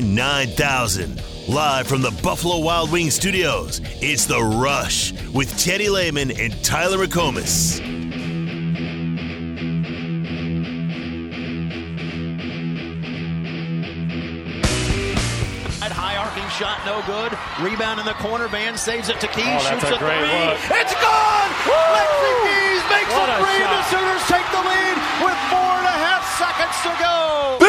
999 9000. Live from the Buffalo Wild Wings studios, it's The Rush with Teddy Lehman and Tyler McComas. High arcing shot, no good. Rebound in the corner. Vann saves it to Keys. Oh, shoots a great three. look. It's gone. Lexy Keys makes What a a three. The. Sooners take the lead with four and a half seconds to go.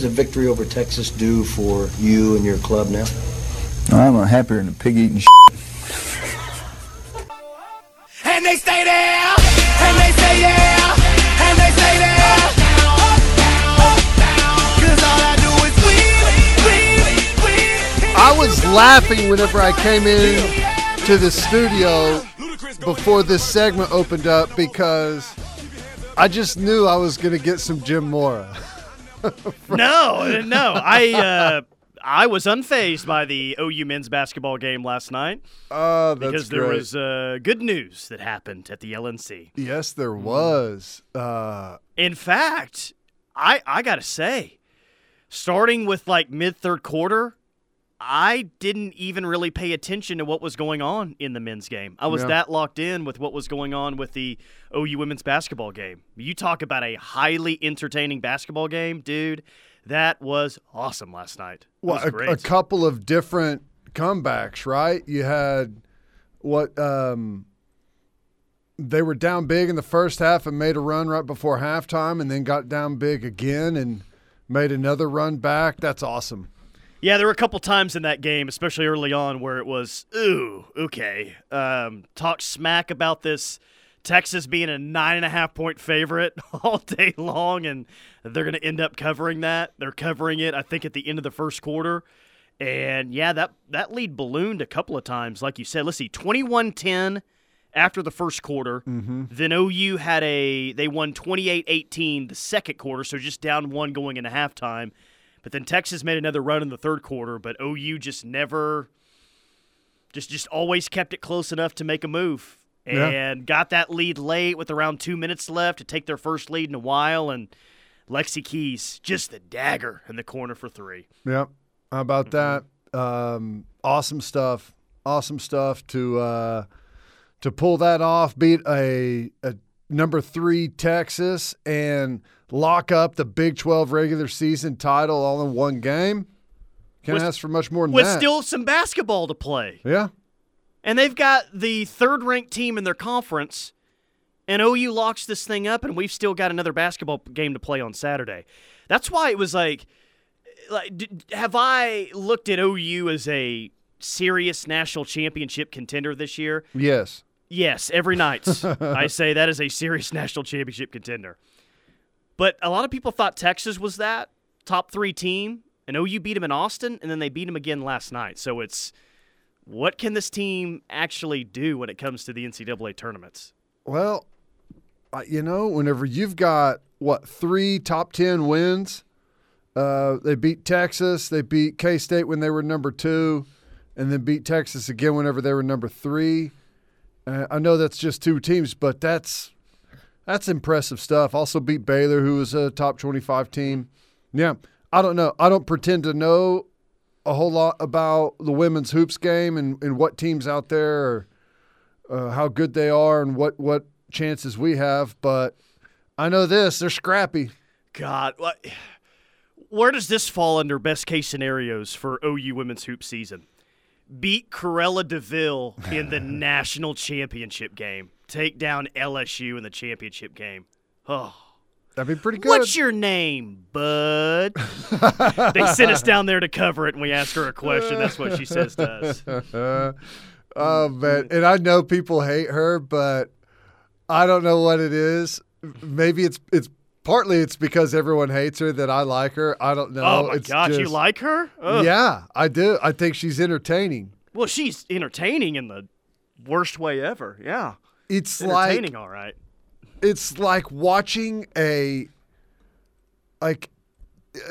Does a victory over Texas do for you and your club now? I'm a happier than a pig eating And they stay there, and they stay there, and they stay there. Cause all I do is win, win, win. I was laughing whenever I came in to the studio before this segment opened up because I just knew I was going to get some Jim Mora. No, no. I uh, I was unfazed by the OU men's basketball game last night Oh, that's because there great. was uh, good news that happened at the LNC. yes, there was. Uh, In fact, I I gotta say, starting with like mid third quarter, I didn't even really pay attention to what was going on in the men's game. I was Yeah. that locked in with what was going on with the OU women's basketball game. You talk about a highly entertaining basketball game, dude. That was awesome last night. Well, was a, a couple of different comebacks, right? You had what um, they were down big in the first half and made a run right before halftime, and then got down big again and made another run back. That's awesome. Yeah, there were a couple times in that game, especially early on, where it was, ooh, okay. Um, talk smack about this Texas being a nine and a half point favorite all day long, and they're going to end up covering that. They're covering it, I think, at the end of the first quarter. And yeah, that, that lead ballooned a couple of times, like you said. Let's see, 21 10 after the first quarter. Then OU had a, they won 28 18 the second quarter, so just down one going into halftime. But then Texas made another run in the third quarter, but OU just never just just always kept it close enough to make a move. Yeah. And got that lead late with around two minutes left to take their first lead in a while and Lexy Keys, just the dagger in the corner for three. Yep. How about that? Um, awesome stuff. Awesome stuff to uh, to pull that off, beat a, a number three Texas, and lock up the Big Twelve regular season title all in one game. Can't With- ask for much more than With that. still some basketball to play. yeah. And they've got the third ranked team in their conference. And OU locks this thing up, and we've still got another basketball game to play on Saturday. That's why it was like, like have I looked at OU as a serious national championship contender this year? Yes. Yes, every night I say that is a serious national championship contender. But a lot of people thought Texas was that top three team, and OU beat them in Austin, and then they beat them again last night. So it's what can this team actually do when it comes to the NCAA tournaments? Well, you know, whenever you've got what three top ten wins, uh, they beat Texas, they beat K State when they were number two, and then beat Texas again whenever they were number three. Uh, I know that's just two teams, but that's that's impressive stuff. Also beat Baylor, who was a top twenty-five team. Yeah, I don't know. I don't pretend to know a whole lot about the women's hoops game and, and what teams out there are uh, how good they are and what what chances we have. But I know this: they're scrappy. God, what, where does this fall under best case scenarios for OU women's hoop season? Beat Cruella de Vil in the national championship game. Take down LSU in the championship game. Oh. That'd be pretty good. What's your name, bud? they sent us down there to cover it, and we asked her a question. That's what she says to us. oh man, and I know people hate her, but I don't know what it is. Maybe it's it's partly it's because everyone hates her that I like her. I don't know. Oh my It's gosh, you like her? Ugh. Yeah, I do. I think she's entertaining. Well, she's entertaining in the worst way ever. Yeah, It's like all right. it's like watching a like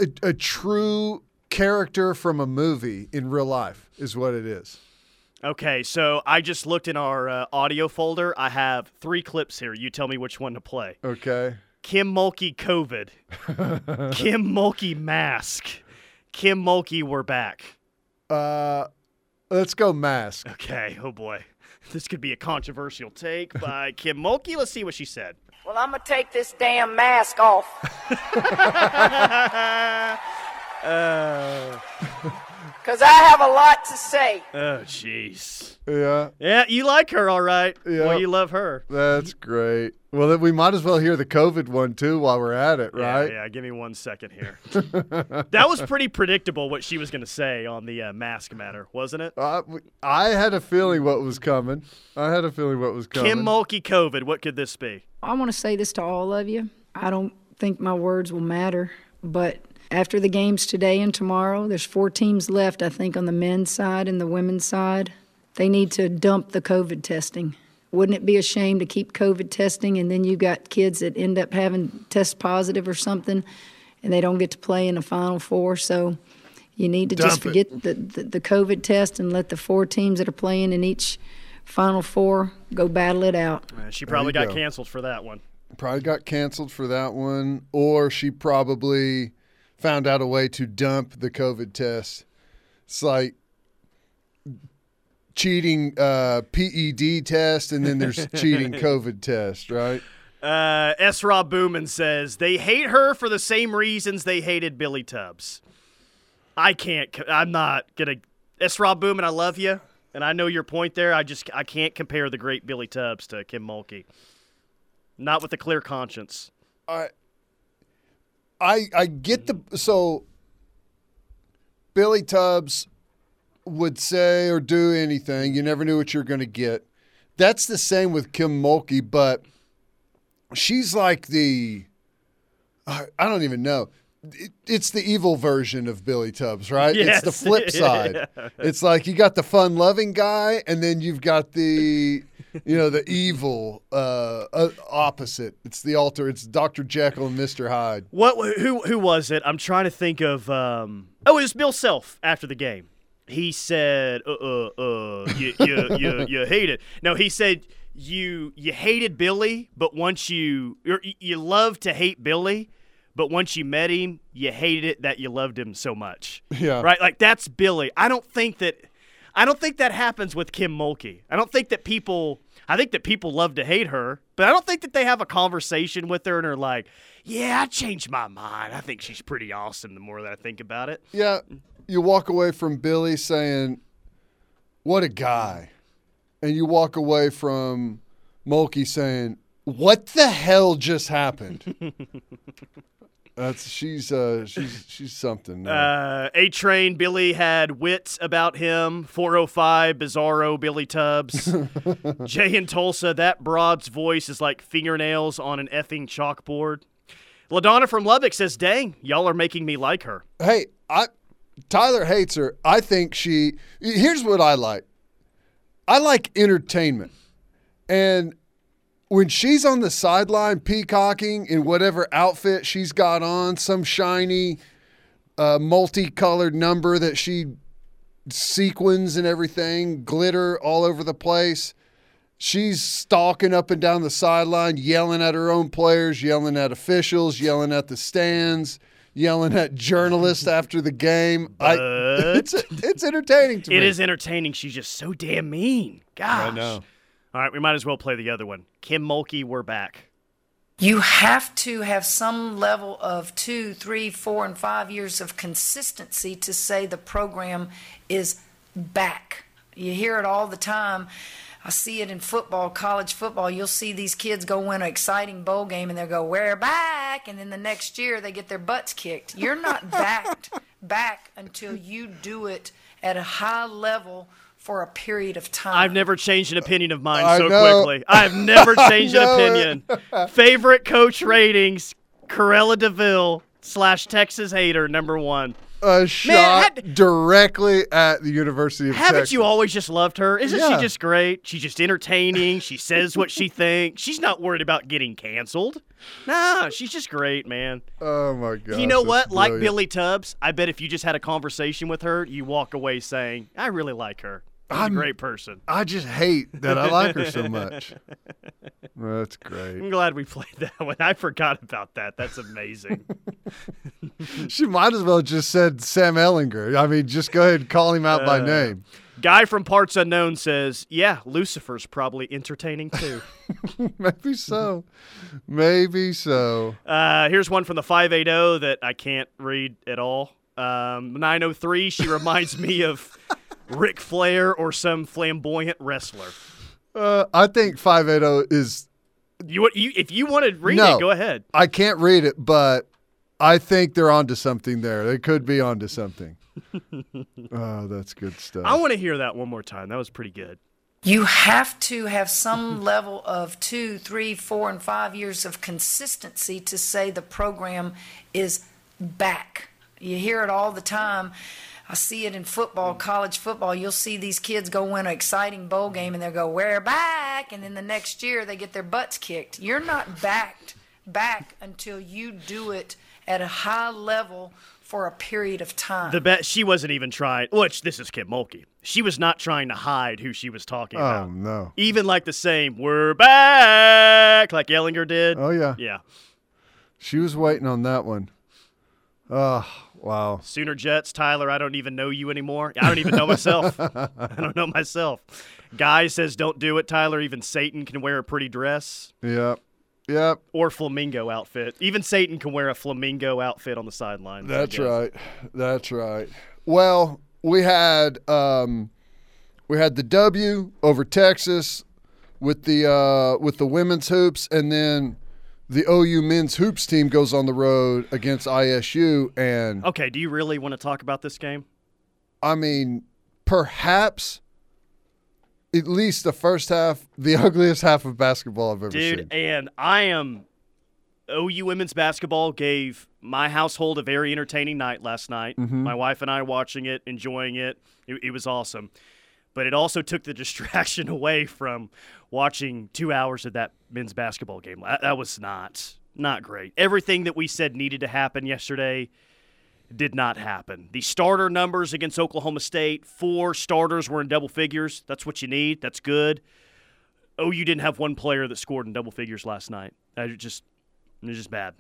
a, a true character from a movie in real life is what it is. Okay, so I just looked in our uh, audio folder. I have three clips here. You tell me which one to play. Okay. Kim Mulkey COVID. Kim Mulkey mask. Kim Mulkey we're back. Uh, let's go mask. Okay, oh boy. This could be a controversial take by Kim Mulkey. Let's see what she said. Well, I'm going to take this damn mask off. Uh, Because I have a lot to say. oh, jeez. Yeah, Yeah, you like her, all right. Yeah. Well, you love her. that's great. Well, then we might as well hear the COVID one too while we're at it, right? Yeah, yeah, give me one second here. that was pretty predictable what she was going to say on the uh, mask matter, wasn't it? I, I had a feeling what was coming. I had a feeling what was coming. Kim Mulkey COVID. What could this be? I want to say this to all of you. I don't think my words will matter, but after the games today and tomorrow, there's four teams left, I think, on the men's side and the women's side. They need to dump the COVID testing. Wouldn't it be a shame to keep COVID testing and then you got kids that end up having test positive or something and they don't get to play in the Final Four? So you need to just Dump it. forget the, the, the COVID test and let the four teams that are playing in each Final Four go battle it out. Uh, she probably got go. canceled for that one. Probably got canceled for that one, or she probably found out a way to dump the COVID test. It's like cheating uh, PED test, and then there's cheating COVID test, right? Uh, S. Rob Booman says they hate her for the same reasons they hated Billy Tubbs. I can't. I'm not gonna. S. Rob Booman, I love you, and I know your point there. I just I can't compare the great Billy Tubbs to Kim Mulkey. Not with a clear conscience. I I I get the so Billy Tubbs would say or do anything. You never knew what you're going to get. That's the same with Kim Mulkey, but she's like the I don't even know. It, it's the evil version of Billy Tubbs, right? Yes. It's the flip side. It's like you got the fun-loving guy, and then you've got the, you know, the evil uh, uh, opposite. It's the alter. It's Dr. Jekyll and Mr. Hyde. What? Who? Who was it? I'm trying to think of. Um, oh, it was Bill Self after the game. He said, "Uh, uh, uh, you, you, you, you hate it." No, he said you you hated Billy, but once you you love to hate Billy, but once you met him, you hated it that you loved him so much. Yeah. Right? Like that's Billy. I don't think that. I don't think that happens with Kim Mulkey. I don't think that people. I think that people love to hate her, but I don't think that they have a conversation with her and are like, "Yeah, I changed my mind. I think she's pretty awesome." The more that I think about it, Yeah, you walk away from Billy saying, "What a guy," and you walk away from Mulkey saying, "What the hell just happened?" That's she's uh she's she's something. uh, A Train Billy had wits about him. 405 Bizarro Billy Tubbs. Jay in Tulsa. That broad's voice is like fingernails on an effing chalkboard. Ladonna from Lubbock says, "Dang, y'all are making me like her." Hey, I Tyler hates her. I think she. Here's what I like. I like entertainment, and when she's on the sideline peacocking in whatever outfit she's got on, some shiny, uh, multicolored number that she sequins and everything, glitter all over the place. She's stalking up and down the sideline, yelling at her own players, yelling at officials, yelling at the stands, yelling at journalists after the game. I, it's it's entertaining to It me. is entertaining. She's just so damn mean. Gosh. I know. All right, we might as well play the other one. Kim Mulkey, we're back. You have to have some level of two, three, four, and five years of consistency to say the program is back. You hear it all the time. I see it in football, college football. You'll see these kids go win an exciting bowl game and they'll go, We're back. And then the next year they get their butts kicked. You're not backed back until you do it at a high level for a period of time. I've never changed an opinion of mine I so know. quickly. I've never changed an opinion. Favorite coach ratings, Cruella de Vil, slash Texas hater number one. A shot had- directly at the University of Haven't Texas. you always just loved her? Isn't Yeah. she just great? She's just entertaining. she says what she thinks. She's not worried about getting canceled. Nah, she's just great, man. Oh my god! you know what? Like Billy Tubbs, I bet if you just had a conversation with her, you walk away saying, "I really like her. She's I'm- a great person." I just hate that I like her so much. That's great. I'm glad we played that one. I forgot about that. That's amazing. She might as well just said Sam Ehlinger. I mean, just go ahead and call him out by Uh, name. Guy from Parts Unknown says, "Yeah, Lucifer's probably entertaining too." Maybe so. Maybe so. Uh, here's one from the 580 that I can't read at all. Um, 903, she reminds me of Ric Flair or some flamboyant wrestler. Uh, I think 580 is. You, want- you if you want to read no, it, go ahead. I can't read it, but I think they're onto something there. They could be onto something. oh, that's good stuff. I want to hear that one more time. That was pretty good. You have to have some level of two, three, four, and five years of consistency to say the program is back. You hear it all the time. I see it in football, college football. You'll see these kids go win an exciting bowl game and they'll go, We're back. And then the next year they get their butts kicked. You're not backed back until you do it at a high level for a period of time. The bet she wasn't even trying. Which this is Kim Mulkey. She was not trying to hide who she was talking oh about. Oh no. Even like the same, we're back, like Ehlinger did. Oh yeah. Yeah. She was waiting on that one. Oh wow. Sooner Jets, Tyler, I don't even know you anymore. I don't even know myself. I don't know myself. Guy says, don't do it, Tyler. Even Satan can wear a pretty dress Yep. Yep. or flamingo outfit. Even Satan can wear a flamingo outfit on the sideline. That's right. That's right. Well, we had um, we had the W over Texas with the uh, with the women's hoops, and then the OU men's hoops team goes on the road against ISU, and Okay, do you really want to talk about this game? I mean, perhaps at least the first half, the ugliest half of basketball I've ever Dude, seen. Dude, and I am OU women's basketball gave my household a very entertaining night last night. Mm-hmm. My wife and I watching it, enjoying it. it. It was awesome. But it also took the distraction away from watching two hours of that men's basketball game. That, was not not great. Everything that we said needed to happen yesterday did not happen. The starter numbers against Oklahoma State, four starters were in double figures. That's what you need. That's good. Oh, you didn't have one player that scored in double figures last night. That just it was just bad.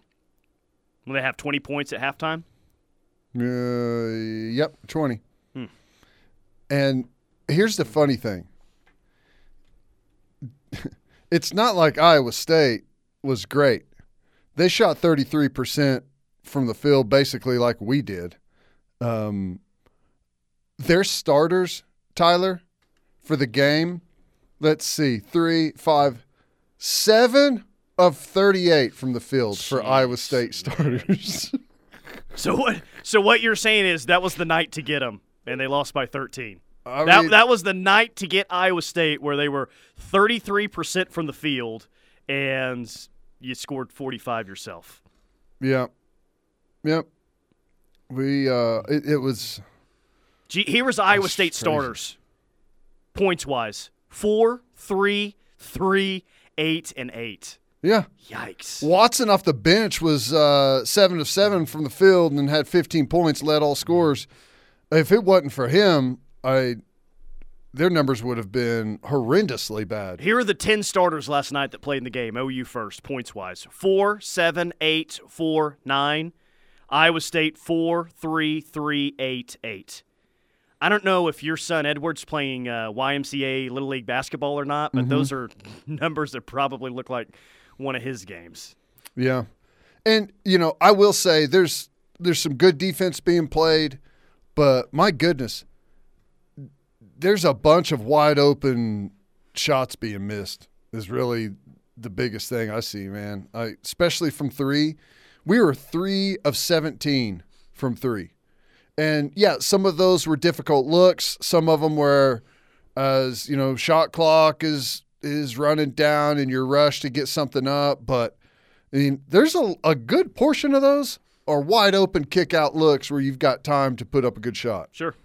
Will they have 20 points at halftime? Uh, yep, 20. Hmm. And here's the funny thing it's not like Iowa State was great. They shot 33% from the field, basically like we did. Um, their starters, Tyler, for the game, let's see, three, five, seven of 38 from the field for Iowa State starters. So what? So what you're saying is that was the night to get them, and they lost by 13. I that mean- that was the night to get Iowa State, where they were 33% from the field, and you scored 45 yourself. Yeah. Yep. We uh it, it was Gee, here was Iowa State crazy. starters, points wise: four, three, three, eight, and eight. yeah. Yikes! Watson off the bench was uh 7 of 7 from the field and had 15 points, led all scores. If it wasn't for him, I their numbers would have been horrendously bad. Here are the 10 starters last night that played in the game. OU first, points wise. Four, seven, eight, four, nine. Iowa State, four, three, three, eight, eight. I don't know if your son Edward's playing uh, YMCA Little League basketball or not, but those are numbers that probably look like one of his games. Yeah. And you know, I will say there's there's some good defense being played, but my goodness, there's a bunch of wide open shots being missed. Is really the biggest thing I see, man. I, especially from 3. We were 3 of 17 from 3. And yeah, some of those were difficult looks, some of them were as, you know, shot clock is is running down and you're rushed to get something up, but I mean, there's a, a good portion of those are wide open kick out looks where you've got time to put up a good shot. Sure.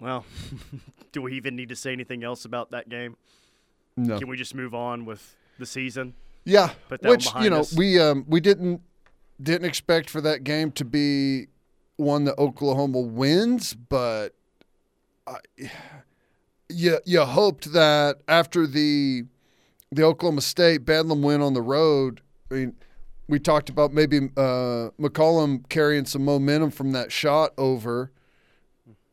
Well, do we even need to say anything else about that game? No. Can we just move on with the season? Yeah, which you know us? we um, we didn't didn't expect for that game to be one that Oklahoma wins, but I, you you hoped that after the the Oklahoma State Bedlam win on the road. I mean, we talked about maybe uh, McCollum carrying some momentum from that shot over.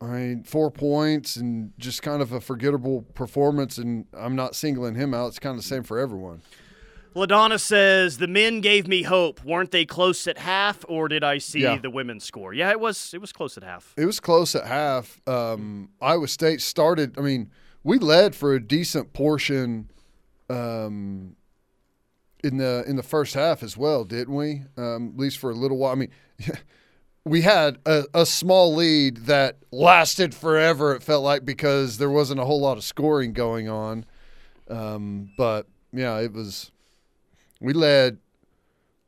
I mean, four points and just kind of a forgettable performance, and I'm not singling him out. It's kind of the same for everyone. LaDonna says the men gave me hope. Weren't they close at half, or did I see Yeah. the women score? Yeah, it was. It was close at half. It was close at half. Um, Iowa State started. I mean, we led for a decent portion um, in the in the first half as well, didn't we? Um, at least for a little while. I mean, we had a, a small lead that lasted forever. It felt like because there wasn't a whole lot of scoring going on. Um, but yeah, it was. We led.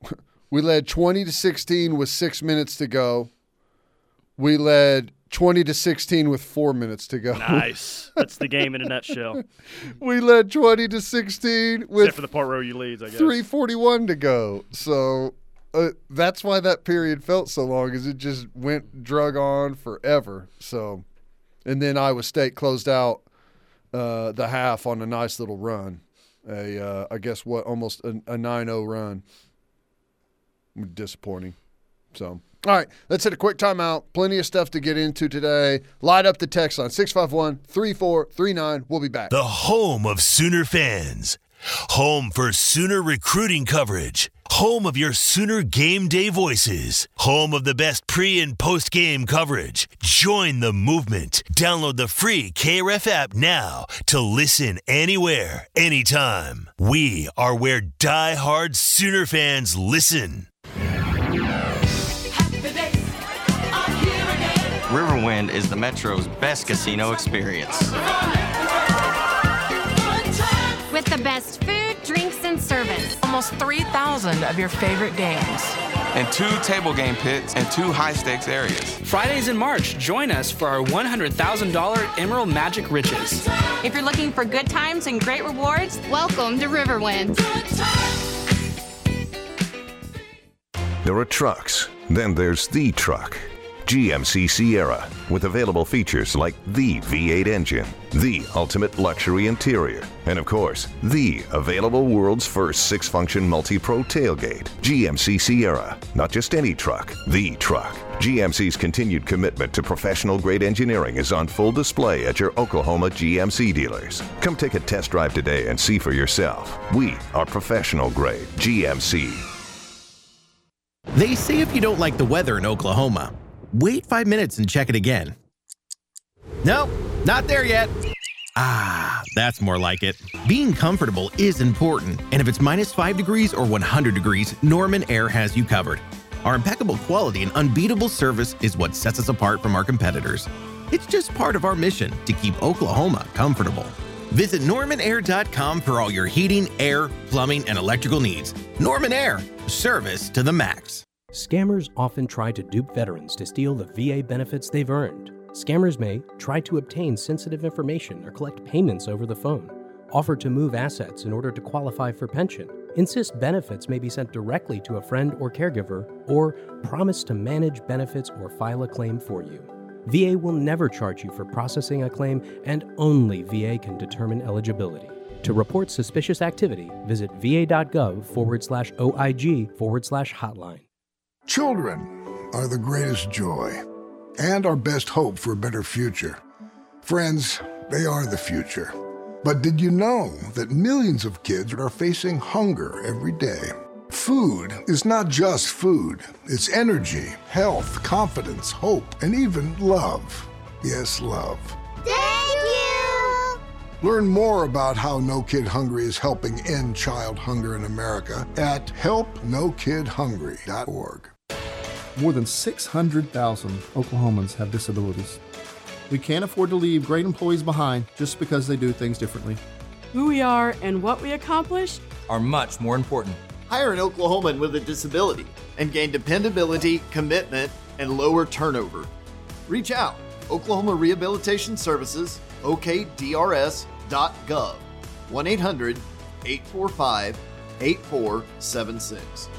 We led twenty to sixteen with six minutes to go. We led 20 to 16 with four minutes to go. Nice. That's the game in a nutshell. we led 20 to 16 with Except for the part where you leads, I guess. 341 to go. So uh, that's why that period felt so long, is it just went drug on forever. So, and then Iowa State closed out uh, the half on a nice little run. A, uh, I guess what, almost a, a 9-0 run. Disappointing. So, all right, let's hit a quick timeout. Plenty of stuff to get into today. Light up the text line 651 3439. We'll be back. The home of Sooner fans. Home for Sooner recruiting coverage. Home of your Sooner game day voices. Home of the best pre and post game coverage. Join the movement. Download the free KRF app now to listen anywhere, anytime. We are where die-hard Sooner fans listen. Riverwind is the Metro's best casino experience. With the best food, drinks, and service. Almost 3,000 of your favorite games. and two table game pits and two high stakes areas. Fridays in March, join us for our $100,000 Emerald Magic Riches. If you're looking for good times and great rewards, welcome to Riverwind. There are trucks, then there's the truck. GMC Sierra, with available features like the V8 engine, the ultimate luxury interior, and of course, the available world's first six function multi pro tailgate. GMC Sierra, not just any truck, the truck. GMC's continued commitment to professional grade engineering is on full display at your Oklahoma GMC dealers. Come take a test drive today and see for yourself. We are professional grade GMC. They say if you don't like the weather in Oklahoma, wait five minutes and check it again. Nope, not there yet. Ah, that's more like it. Being comfortable is important, and if it's minus 5 degrees or 100 degrees, Norman Air has you covered. Our impeccable quality and unbeatable service is what sets us apart from our competitors. It's just part of our mission to keep Oklahoma comfortable. Visit normanair.com for all your heating, air, plumbing, and electrical needs. Norman Air, service to the max. Scammers often try to dupe veterans to steal the VA benefits they've earned. Scammers may try to obtain sensitive information or collect payments over the phone, offer to move assets in order to qualify for pension, insist benefits may be sent directly to a friend or caregiver, or promise to manage benefits or file a claim for you. VA will never charge you for processing a claim, and only VA can determine eligibility. To report suspicious activity, visit va.gov forward slash OIG forward slash hotline. Children are the greatest joy and our best hope for a better future. Friends, they are the future. But did you know that millions of kids are facing hunger every day? Food is not just food, it's energy, health, confidence, hope, and even love. Yes, love. Thank you! Learn more about how No Kid Hungry is helping end child hunger in America at helpnokidhungry.org. More than 600,000 Oklahomans have disabilities. We can't afford to leave great employees behind just because they do things differently. Who we are and what we accomplish are much more important Hire an Oklahoman with a disability and gain dependability, commitment, and lower turnover. Reach out. Oklahoma Rehabilitation Services, okdrs.gov. 1 800 845 8476.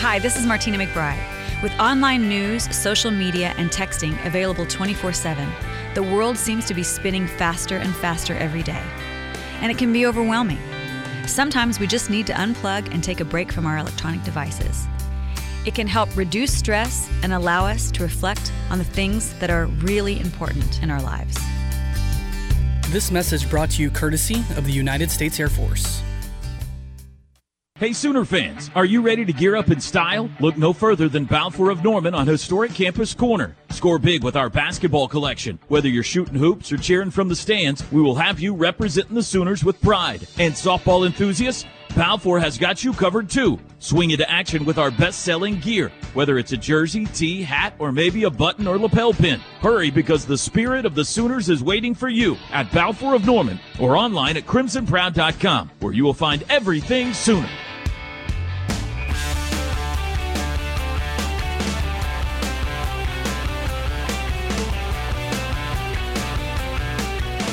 Hi, this is Martina McBride. With online news, social media, and texting available 24 7, the world seems to be spinning faster and faster every day. And it can be overwhelming. Sometimes we just need to unplug and take a break from our electronic devices. It can help reduce stress and allow us to reflect on the things that are really important in our lives. This message brought to you courtesy of the United States Air Force. Hey Sooner fans, are you ready to gear up in style? Look no further than Balfour of Norman on historic Campus Corner. Score big with our basketball collection. Whether you're shooting hoops or cheering from the stands, we will have you representing the Sooners with pride. And softball enthusiasts, Balfour has got you covered too. Swing into action with our best-selling gear, whether it's a jersey, tee, hat, or maybe a button or lapel pin. Hurry because the spirit of the Sooners is waiting for you at Balfour of Norman or online at crimsonproud.com where you will find everything Sooner.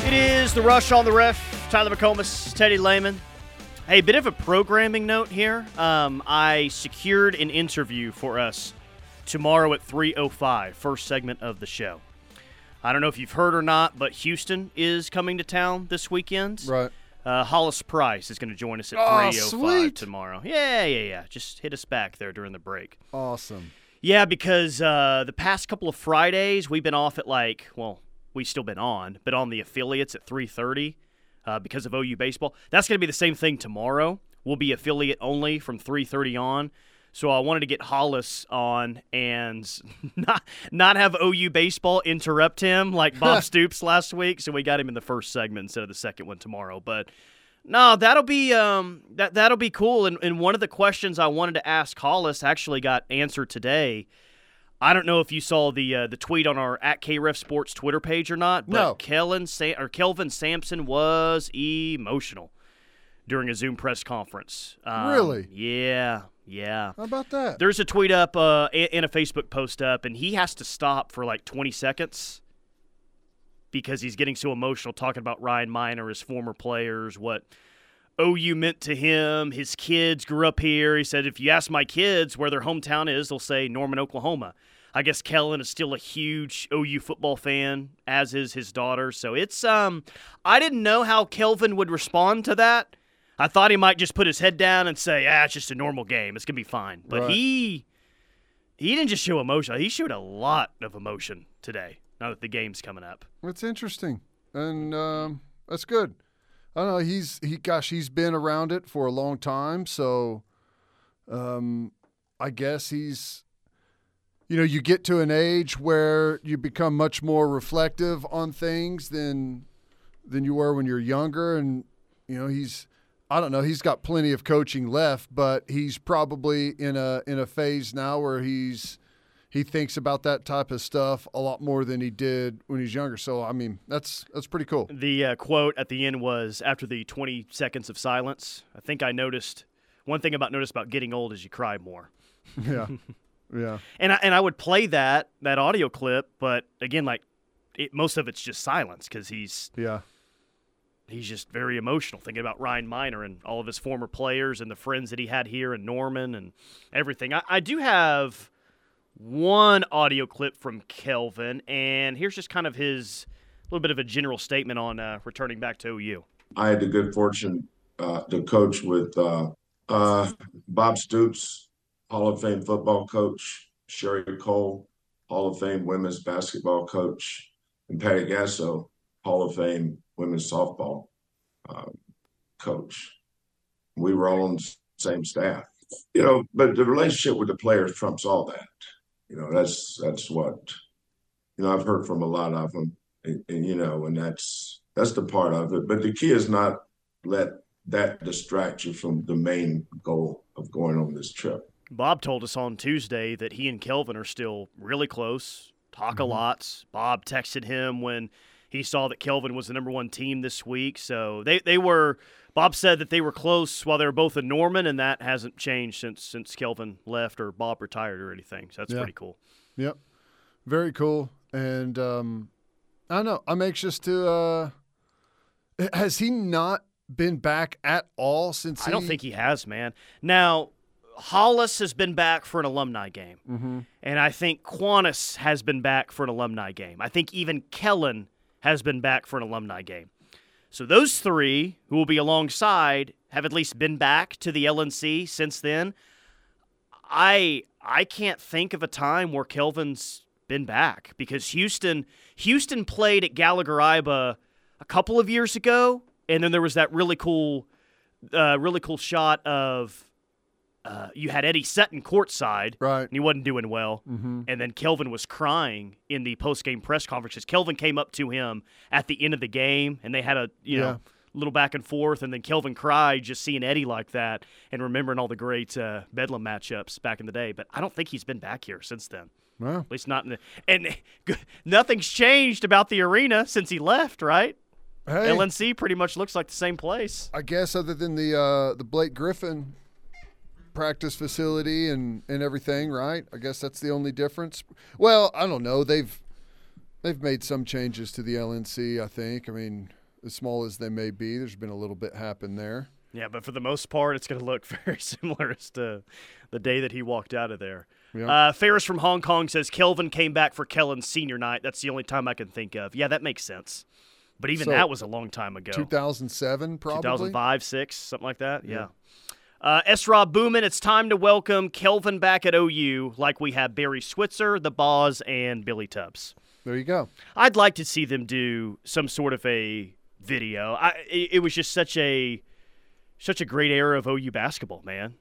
It is the rush on the ref. Tyler McComas, Teddy Lehman. Hey, bit of a programming note here. Um, I secured an interview for us tomorrow at 3:05, first segment of the show. I don't know if you've heard or not, but Houston is coming to town this weekend. Right. Uh, Hollis Price is going to join us at Oh, 3:05 sweet. tomorrow. Yeah, yeah, yeah. Just hit us back there during the break. Awesome. Yeah, because uh, the past couple of Fridays we've been off at like, well, we've still been on, but on the affiliates at 3:30 uh, because of OU baseball. That's going to be the same thing tomorrow. We'll be affiliate only from 3:30 on. So I wanted to get Hollis on and not not have OU baseball interrupt him like Bob Stoops last week. So we got him in the first segment instead of the second one tomorrow. But no, that'll be um that that'll be cool. And, and one of the questions I wanted to ask Hollis actually got answered today. I don't know if you saw the uh, the tweet on our at KREF Sports Twitter page or not, but No. Kellen or Kelvin Sampson was emotional during a Zoom press conference. Um, Really? Yeah, yeah. How about that? There's a tweet up uh, and a Facebook post up, and he has to stop for like 20 seconds because he's getting so emotional talking about Ryan Minor, his former players, what OU meant to him. His kids grew up here. He said, if you ask my kids where their hometown is, they'll say Norman, Oklahoma. I guess Kellen is still a huge OU football fan, as is his daughter. So it's um, I didn't know how Kelvin would respond to that. I thought he might just put his head down and say, "Ah, it's just a normal game. It's gonna be fine." But Right. he he didn't just show emotion. He showed a lot of emotion today. Now that the game's coming up. It's interesting, and um, that's good. I don't know. He's he. Gosh, he's been around it for a long time, so um, I guess he's. You know, you get to an age where you become much more reflective on things than than you were when you're younger, and you know he's. I don't know. He's got plenty of coaching left, but he's probably in a in a phase now where he's he thinks about that type of stuff a lot more than he did when he's younger. So I mean, that's that's pretty cool. The uh, quote at the end was after the 20 seconds of silence. I think I noticed one thing about notice about getting old is you cry more. Yeah, yeah. And I, and I would play that that audio clip, but again, like it, most of it's just silence because he's Yeah. he's just very emotional thinking about Ryan Minor and all of his former players and the friends that he had here in Norman and everything. I, I do have one audio clip from Kelvin, and here's just kind of his little bit of a general statement on uh, returning back to OU. I had the good fortune uh, to coach with uh, uh, Bob Stoops, Hall of Fame football coach, Sherri Coale, Hall of Fame women's basketball coach, and Patty Gasso, Hall of Fame women's softball uh, coach. We were all on the same staff, you know. But the relationship with the players trumps all that. You know, that's that's what you know. I've heard from a lot of them, and, and you know, and that's that's the part of it. But the key is not let that distract you from the main goal of going on this trip. Bob told us on Tuesday that he and Kelvin are still really close, talk a mm-hmm. lot. Bob texted him when he saw that Kelvin was the number one team this week. So they, they were Bob said that they were close while they were both in Norman, and that hasn't changed since since Kelvin left or Bob retired or anything. So that's Yeah. pretty cool. Yep. Very cool. And um, I don't know. I'm anxious to. Uh, has he not been back at all since? I don't think he has, man. Now, Hollis has been back for an alumni game. Mhm. And I think Quannas has been back for an alumni game. I think even Kellen has been back for an alumni game. So those three who will be alongside have at least been back to the LNC since then. I I can't think of a time where Kelvin's been back because Houston Houston played at Gallagher Iba a couple of years ago, and then there was that really cool, uh, really cool shot of uh, you had Eddie Sutton courtside, right? And he wasn't doing well, Mhm. and then Kelvin was crying in the post game press conferences. Kelvin came up to him at the end of the game, and they had a you Yeah. know little back and forth, and then Kelvin cried just seeing Eddie like that and remembering all the great uh, Bedlam matchups back in the day. But I don't think he's been back here since then. Well, At least not in the and nothing's changed about the arena since he left, right? Hey. LNC pretty much looks like the same place. I guess other than the uh, the Blake Griffin practice facility and, and everything, right? I guess that's the only difference. Well, I don't know. They've they've made some changes to the LNC. I think. I mean, as small as they may be, there's been a little bit happen there. Yeah, but for the most part, it's going to look very similar as to the day that he walked out of there. Yeah. Uh, Ferris from Hong Kong says Kelvin came back for Kellen's senior night. That's the only time I can think of. Yeah, that makes sense. But even So, that was a long time ago. 2007, probably. 2005, 6, something like that. Yeah. Yeah. Uh, S. Rob Boomin, it's time to welcome Kelvin back at OU like we have Barry Switzer, the Boz, and Billy Tubbs. There you go. I'd like to see them do some sort of a video. I, it, it was just such a such a great era of OU basketball, man.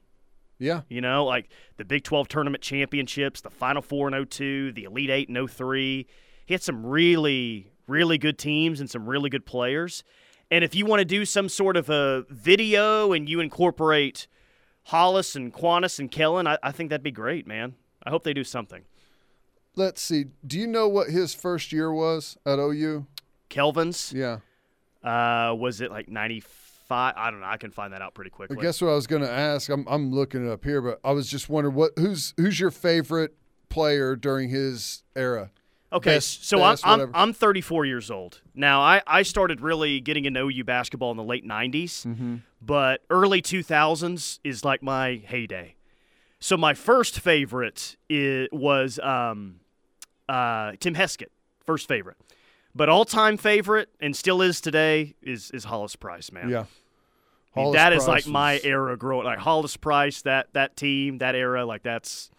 Yeah. You know, like the Big 12 tournament championships, the Final Four in 02, the Elite Eight in 03. He had some really, really good teams and some really good players. And if you want to do some sort of a video and you incorporate Hollis and Quannas and Kellen, I, I think that'd be great, man. I hope they do something. Let's see. Do you know what his first year was at OU? Kelvin's? Yeah. Uh, was it like 95? I don't know. I can find that out pretty I quickly. guess what I was going to ask. I'm I'm looking it up here, but I was just wondering what who's who's your favorite player during his era? Okay, Best- so best, I'm, I'm whatever. I'm 34 years old now. I, I started really getting into OU basketball in the late 90s, Mhm. but early 2000s is like my heyday. So my first favorite was um, uh, Tim Heskett, first favorite, but all time favorite and still is today is is Hollis Price, man. Yeah. I mean, that is Price like my era growing like Hollis Price, that that team, that era, like that's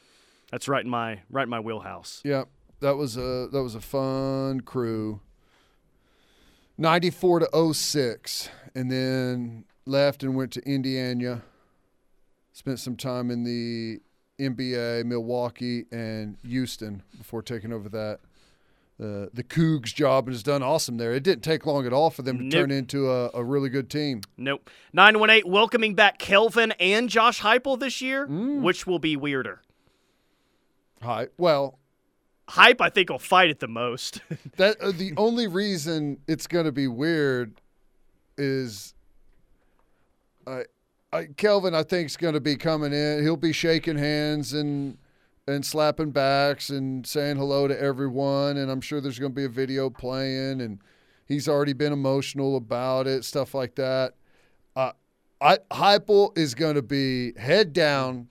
that's right in my right in my wheelhouse. Yeah, that was a that was a fun crew. Ninety four to 06, and then left and went to Indiana. Spent some time in the NBA, Milwaukee, and Houston before taking over that uh, the Cougs job and has done awesome there. It didn't take long at all for them to Nope. turn into a, a really good team. Nope. 918 welcoming back Kelvin and Josh Heupel this year, Mm. which will be weirder. Hi, well, Hype, I think, will fight it the most. that uh, the only reason it's going to be weird is I, I Kelvin I think is going to be coming in. He'll be shaking hands and and slapping backs and saying hello to everyone. And I'm sure there's going to be a video playing, and he's already been emotional about it, stuff like that. Uh, I is going to be head down.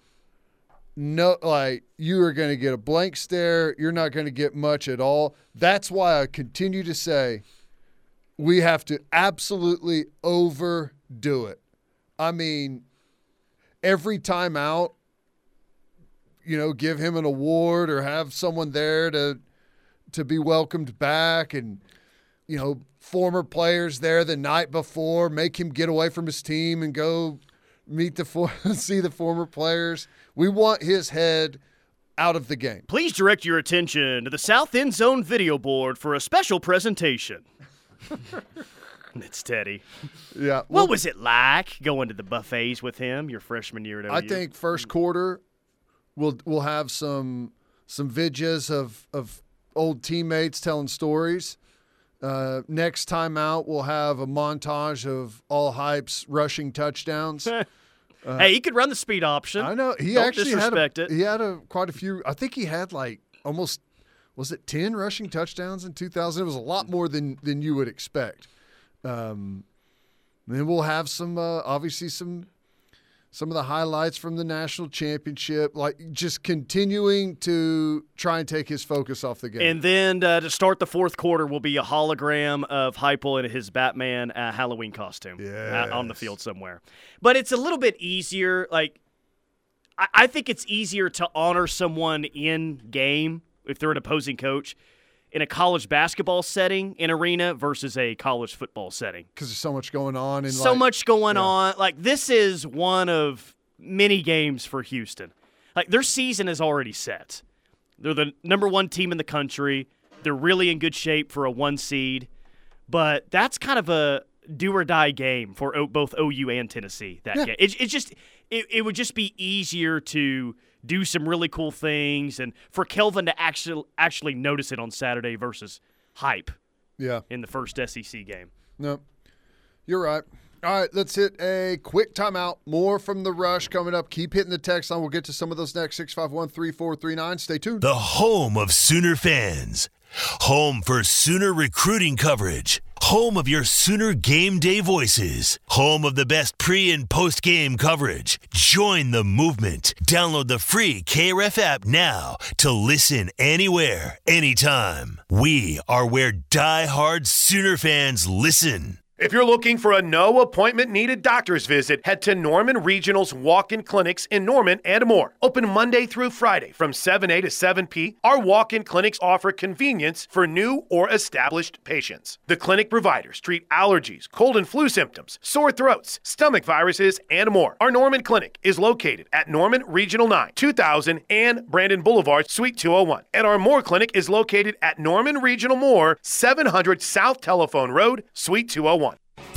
No, like you are going to get a blank stare. You're not going to get much at all. That's why I continue to say we have to absolutely overdo it. I mean, every time out, you know, give him an award or have someone there to to be welcomed back and you know, former players there the night before, make him get away from his team and go meet the for- see the former players. We want his head out of the game. Please direct your attention to the South End Zone video board for a special presentation. it's Teddy. Yeah. What was it like going to the buffets with him your freshman year at OU? I think first quarter we'll we'll have some some vidges of of old teammates telling stories. Uh, next time out, we'll have a montage of all hypes rushing touchdowns. Uh, hey, he could run the speed option. I know he Don't actually had a, it. he had a quite a few. I think he had like almost was it ten rushing touchdowns in 2000. It was a lot more than than you would expect. Um, then we'll have some uh, obviously some some of the highlights from the national championship, like just continuing to try and take his focus off the game. And then uh, to start the fourth quarter will be a hologram of Heupel in his Batman uh, Halloween costume uh, on the field somewhere. But it's a little bit easier. Like, I-, I think it's easier to honor someone in game if they're an opposing coach in a college basketball setting in arena versus a college football setting because there's so much going on and so like, much going yeah. on. Like this is one of many games for Houston. Like their season is already set. They're the number one team in the country. They're really in good shape for a one seed, but that's kind of a do or die game for both OU and Tennessee. That Yeah. game, it, it just it, it would just be easier to do some really cool things and for Kelvin to actually actually notice it on Saturday versus hype Yeah. in the first SEC game. No, you're right. All right, let's hit a quick timeout. More from the rush coming up. Keep hitting the text line. We'll get to some of those next. 651 3439. Stay tuned. The home of Sooner fans. Home for Sooner recruiting coverage. Home of your Sooner game day voices. Home of the best pre and post game coverage. Join the movement. Download the free KRF app now to listen anywhere, anytime. We are where die-hard Sooner fans listen. If you're looking for a no appointment needed doctor's visit, head to Norman Regional's walk in clinics in Norman and more. Open Monday through Friday from 7A to 7P, our walk in clinics offer convenience for new or established patients. The clinic providers treat allergies, cold and flu symptoms, sore throats, stomach viruses, and more. Our Norman Clinic is located at Norman Regional 9, 2000 and Brandon Boulevard, Suite 201. And our Moore Clinic is located at Norman Regional Moore, 700 South Telephone Road, Suite 201.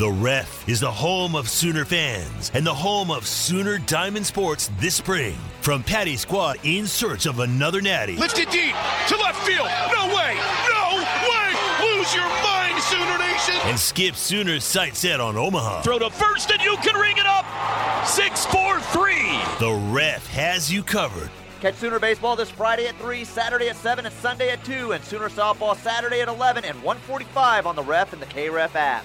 The Ref is the home of Sooner fans and the home of Sooner Diamond Sports this spring. From Patty Squad in search of another natty. Lifted deep to left field. No way. No way. Lose your mind, Sooner Nation. And Skip Sooner's sight set on Omaha. Throw to first and you can ring it up. 6 4 3. The Ref has you covered. Catch Sooner Baseball this Friday at 3, Saturday at 7, and Sunday at 2, and Sooner Softball Saturday at 11 and 145 on the Ref and the KREF app.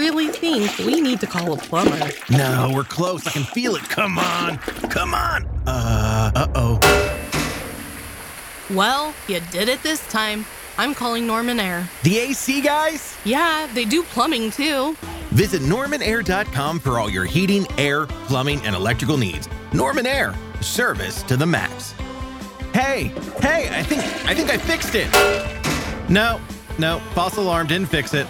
I really think we need to call a plumber. No, we're close. I can feel it. Come on. Come on. Uh, uh-oh. Well, you did it this time. I'm calling Norman Air. The AC guys? Yeah, they do plumbing too. Visit normanair.com for all your heating, air, plumbing, and electrical needs. Norman Air, service to the max. Hey, hey, I think I think I fixed it. No, no, false alarm didn't fix it.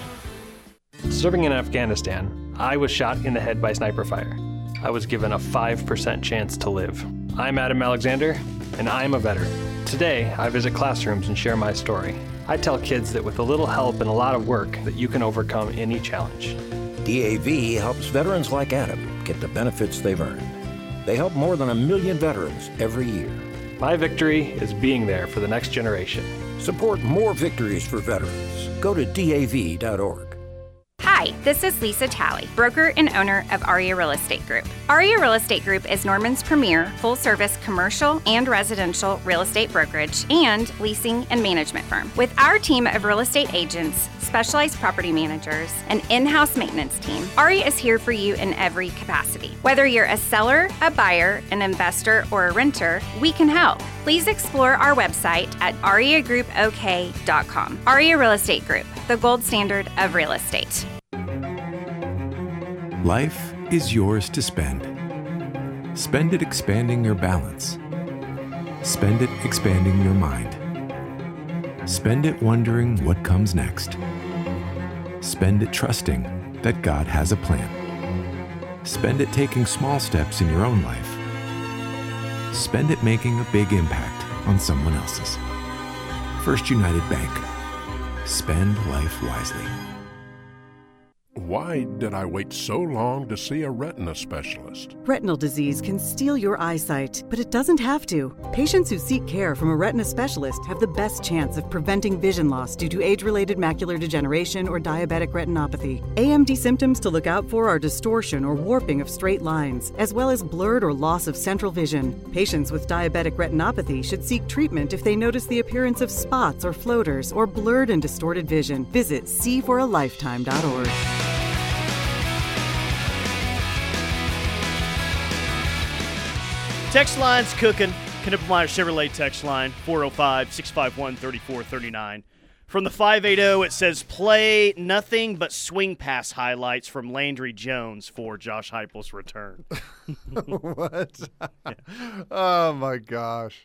Serving in Afghanistan, I was shot in the head by sniper fire. I was given a 5% chance to live. I'm Adam Alexander, and I'm a veteran. Today, I visit classrooms and share my story. I tell kids that with a little help and a lot of work that you can overcome any challenge. DAV helps veterans like Adam get the benefits they've earned. They help more than a million veterans every year. My victory is being there for the next generation. Support more victories for veterans. Go to DAV.org. Hi, this is Lisa Talley, broker and owner of Aria Real Estate Group. Aria Real Estate Group is Norman's premier full service commercial and residential real estate brokerage and leasing and management firm. With our team of real estate agents, specialized property managers, and in house maintenance team, Aria is here for you in every capacity. Whether you're a seller, a buyer, an investor, or a renter, we can help. Please explore our website at ariagroupok.com. Aria Real Estate Group, the gold standard of real estate. Life is yours to spend. Spend it expanding your balance. Spend it expanding your mind. Spend it wondering what comes next. Spend it trusting that God has a plan. Spend it taking small steps in your own life. Spend it making a big impact on someone else's. First United Bank. Spend life wisely. Why did I wait so long to see a retina specialist? Retinal disease can steal your eyesight, but it doesn't have to. Patients who seek care from a retina specialist have the best chance of preventing vision loss due to age related macular degeneration or diabetic retinopathy. AMD symptoms to look out for are distortion or warping of straight lines, as well as blurred or loss of central vision. Patients with diabetic retinopathy should seek treatment if they notice the appearance of spots or floaters or blurred and distorted vision. Visit seeforalifetime.org. Text line's cooking. Knippelmier Chevrolet text line 405 651 3439. From the 580, it says play nothing but swing pass highlights from Landry Jones for Josh Heupel's return. what? oh my gosh,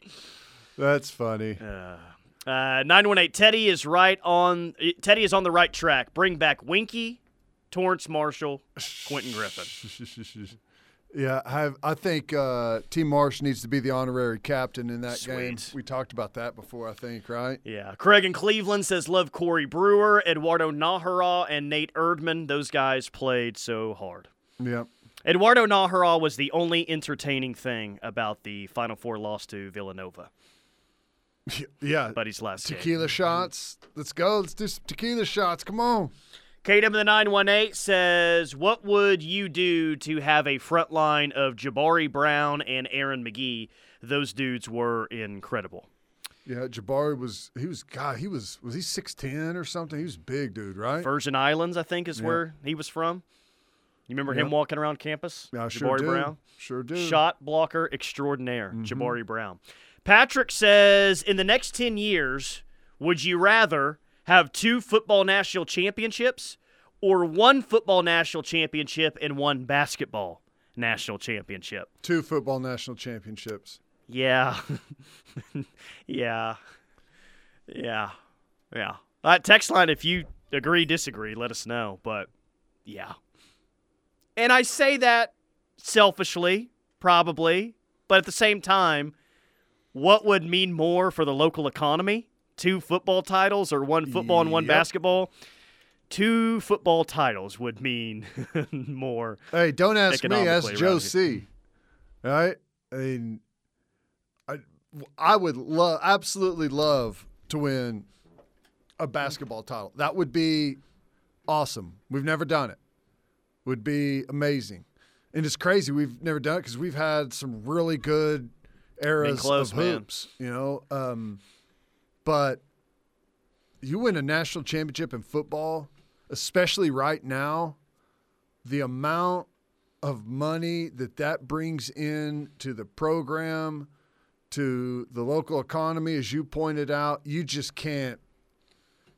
that's funny. Uh, 918 Teddy is right on. Teddy is on the right track. Bring back Winky, Torrance Marshall, Quentin Griffin. Yeah, I have. I think uh, T. Marsh needs to be the honorary captain in that Sweet. game. We talked about that before, I think, right? Yeah. Craig in Cleveland says love Corey Brewer, Eduardo Najera, and Nate Erdmann. Those guys played so hard. Yep. Eduardo Najera was the only entertaining thing about the Final Four loss to Villanova. Yeah. Buddy's last game. Tequila shots. Let's go. Let's do some tequila shots. Come on. KW the 918 says, What would you do to have a front line of Jabahri Brown and Aaron McGhee? Those dudes were incredible. Yeah, Jabahri was he was God, he was was he six ten or something? He was big dude, right? Virgin Islands, I think, is Yeah. where he was from. You remember him walking around campus? Yeah, I sure Jabahri do. Brown? Sure do. Shot blocker extraordinaire, Mhm. Jabahri Brown. Patrick says, In the next 10 years, would you rather have two football national championships or one football national championship and one basketball national championship? Two football national championships. Yeah. yeah. Yeah. Yeah. Uh, text line, if you agree, disagree, let us know. But yeah. And I say that selfishly, probably. But at the same time, what would mean more for the local economy? Two football titles or one football and one Yep. basketball? Two football titles would mean more. Hey, don't ask me. Ask Joe here. C. All right. I mean, I I would love absolutely love to win a basketball title. That would be awesome. We've never done it. Would be amazing. And it's crazy we've never done it because we've had some really good eras close, of man. hoops. You know, um, but you win a national championship in football, especially right now, the amount of money that that brings in to the program, to the local economy, as you pointed out, you just can't,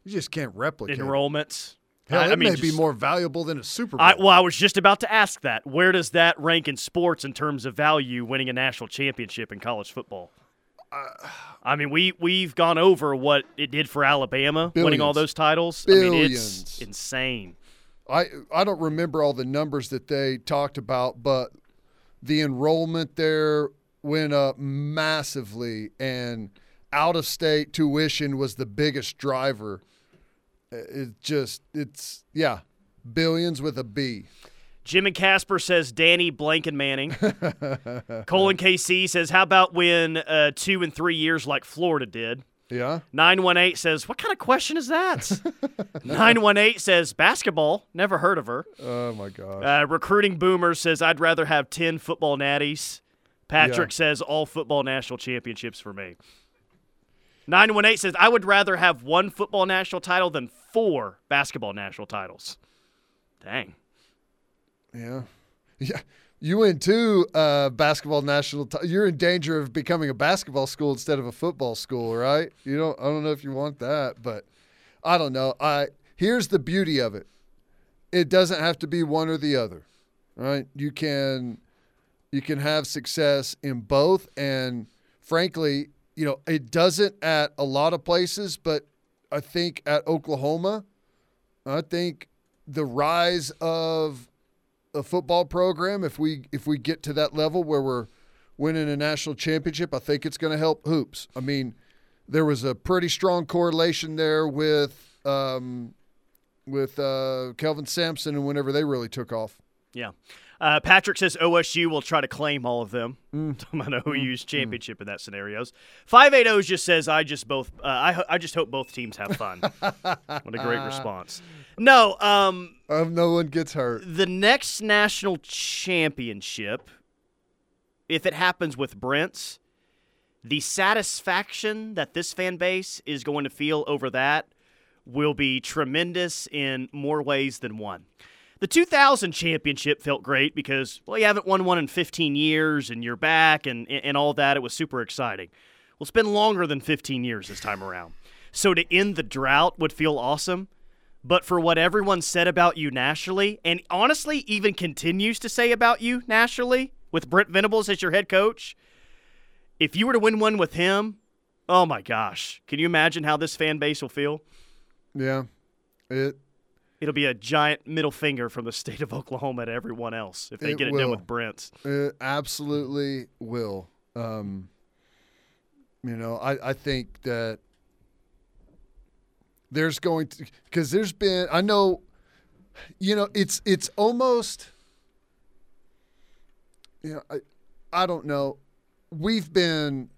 you just can't replicate. Enrollments. Hell, I- it I mean, may be more valuable than a Super Bowl. I, well, I was just about to ask that. Where does that rank in sports in terms of value winning a national championship in college football? I mean, we we've gone over what it did for Alabama winning all those titles. I mean, Billions. it's insane. I I don't remember all the numbers that they talked about, but the enrollment there went up massively, and out of state tuition was the biggest driver. It just it's yeah, billions with a B. Jim and Casper says Danny Blanken Manning. Colin KC says, how about when uh, two and three years like Florida did? Yeah. 918 says, what kind of question is that? 918 says, basketball. Never heard of her. Oh my god. Uh, recruiting Boomer says, I'd rather have 10 football natties. Patrick Yeah. says, all football national championships for me. 918 says, I would rather have one football national title than four basketball national titles. Dang. Yeah. Yeah. You win two uh, basketball national. T- you're in danger of becoming a basketball school instead of a football school, right? You don't. I don't know if you want that, but I don't know. I here's the beauty of it. It doesn't have to be one or the other, right? You can you can have success in both, and frankly, you know, it doesn't at a lot of places, but I think at Oklahoma, I think the rise of a football program, if we if we get to that level where we're winning a national championship, I think it's going to help hoops. I mean, there was a pretty strong correlation there with um, with uh, Kelvin Sampson and whenever they really took off. Yeah. Uh, Patrick says OSU will try to claim all of them. Mm. Talking about OU's championship in that scenarios. Five eight zero just says I just both uh, I ho- I just hope both teams have fun. what a great response. No, um, Um, no one gets hurt. the next national championship, if it happens with Brent's, the satisfaction that this fan base is going to feel over that will be tremendous in more ways than one. The 2000 championship felt great because, well, you haven't won one in 15 years and you're back and, and all that. It was super exciting. Well, it's been longer than 15 years this time around. So to end the drought would feel awesome. But for what everyone said about you nationally, and honestly even continues to say about you nationally, with Brent Venables as your head coach, if you were to win one with him, oh my gosh, can you imagine how this fan base will feel? Yeah, it It'll be a giant middle finger from the state of Oklahoma to everyone else if they It get it done with Brent's. It absolutely will. Um, you know, I, I think that there's going to because there's been I know, you know, it's it's almost, you know, I I don't know. We've been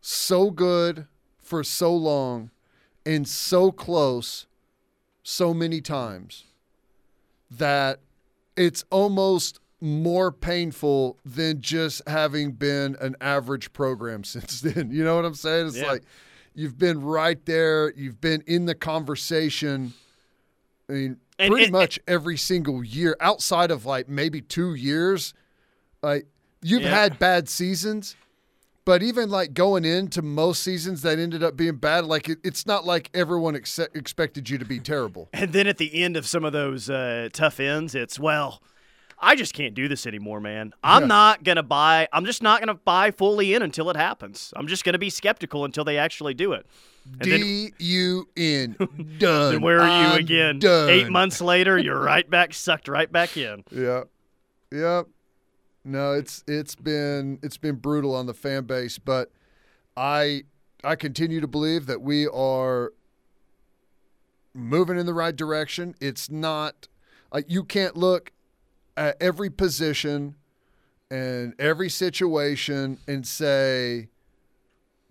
so good for so long and so close so many times that it's almost more painful than just having been an average program since then. You know what I'm saying? It's Yeah. like you've been right there, you've been in the conversation. I mean, And- pretty and- much every single year, outside of like maybe two years, like you've Yeah. had bad seasons. But even like going into most seasons that ended up being bad, like it, it's not like everyone ex- expected you to be terrible. And then at the end of some of those uh, tough ends, it's well, I just can't do this anymore, man. I'm Yeah. not gonna buy. I'm just not gonna buy fully in until it happens. I'm just gonna be skeptical until they actually do it. D U N done. then where are you I'm again? Done. Eight months later, you're right back, sucked right back in. Yeah. Yep. No, it's it's been it's been brutal on the fan base, but I I continue to believe that we are moving in the right direction. It's not like you can't look at every position and every situation and say,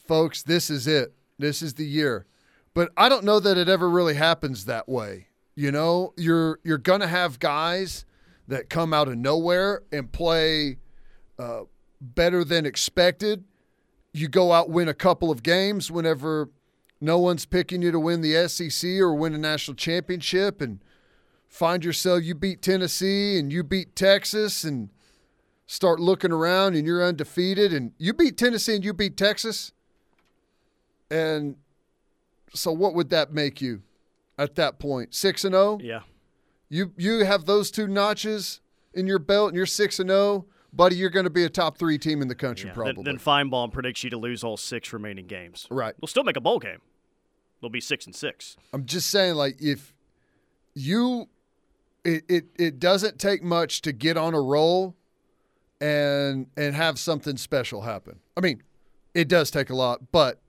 folks, this is it. This is the year. But I don't know that it ever really happens that way. You know, you're you're gonna have guys that come out of nowhere and play uh, better than expected. You go out win a couple of games whenever no one's picking you to win the SEC or win a national championship, and find yourself you beat Tennessee and you beat Texas and start looking around and you're undefeated and you beat Tennessee and you beat Texas. And so what would that make you at that point? 6 and 0? Yeah. You you have those two notches in your belt and you're 6 and 0, buddy, you're going to be a top 3 team in the country Yeah, probably. Then, then Finebaum predicts you to lose all six remaining games. Right. We'll still make a bowl game. They'll be six and six. I'm just saying, like, if you, it, it, it doesn't take much to get on a roll and and have something special happen. I mean, it does take a lot, but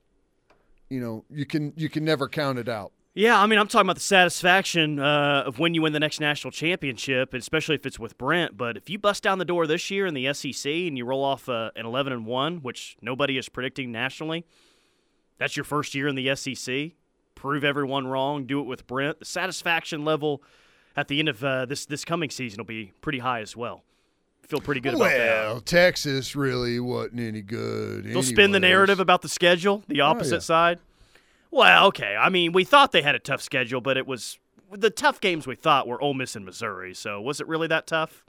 you know, you can you can never count it out. Yeah, I mean, I'm talking about the satisfaction uh, of when you win the next national championship, especially if it's with Brent. But if you bust down the door this year in the SEC and you roll off uh, an 11 and one, which nobody is predicting nationally, that's your first year in the SEC. Prove everyone wrong. Do it with Brent. The satisfaction level at the end of uh, this this coming season will be pretty high as well. Feel pretty good about that. Well, Texas really wasn't any good. They'll spin the narrative about the schedule, the opposite Oh, yeah. side. Well, okay. I mean, we thought they had a tough schedule, but it was the tough games we thought were Ole Miss and Missouri. So was it really that tough?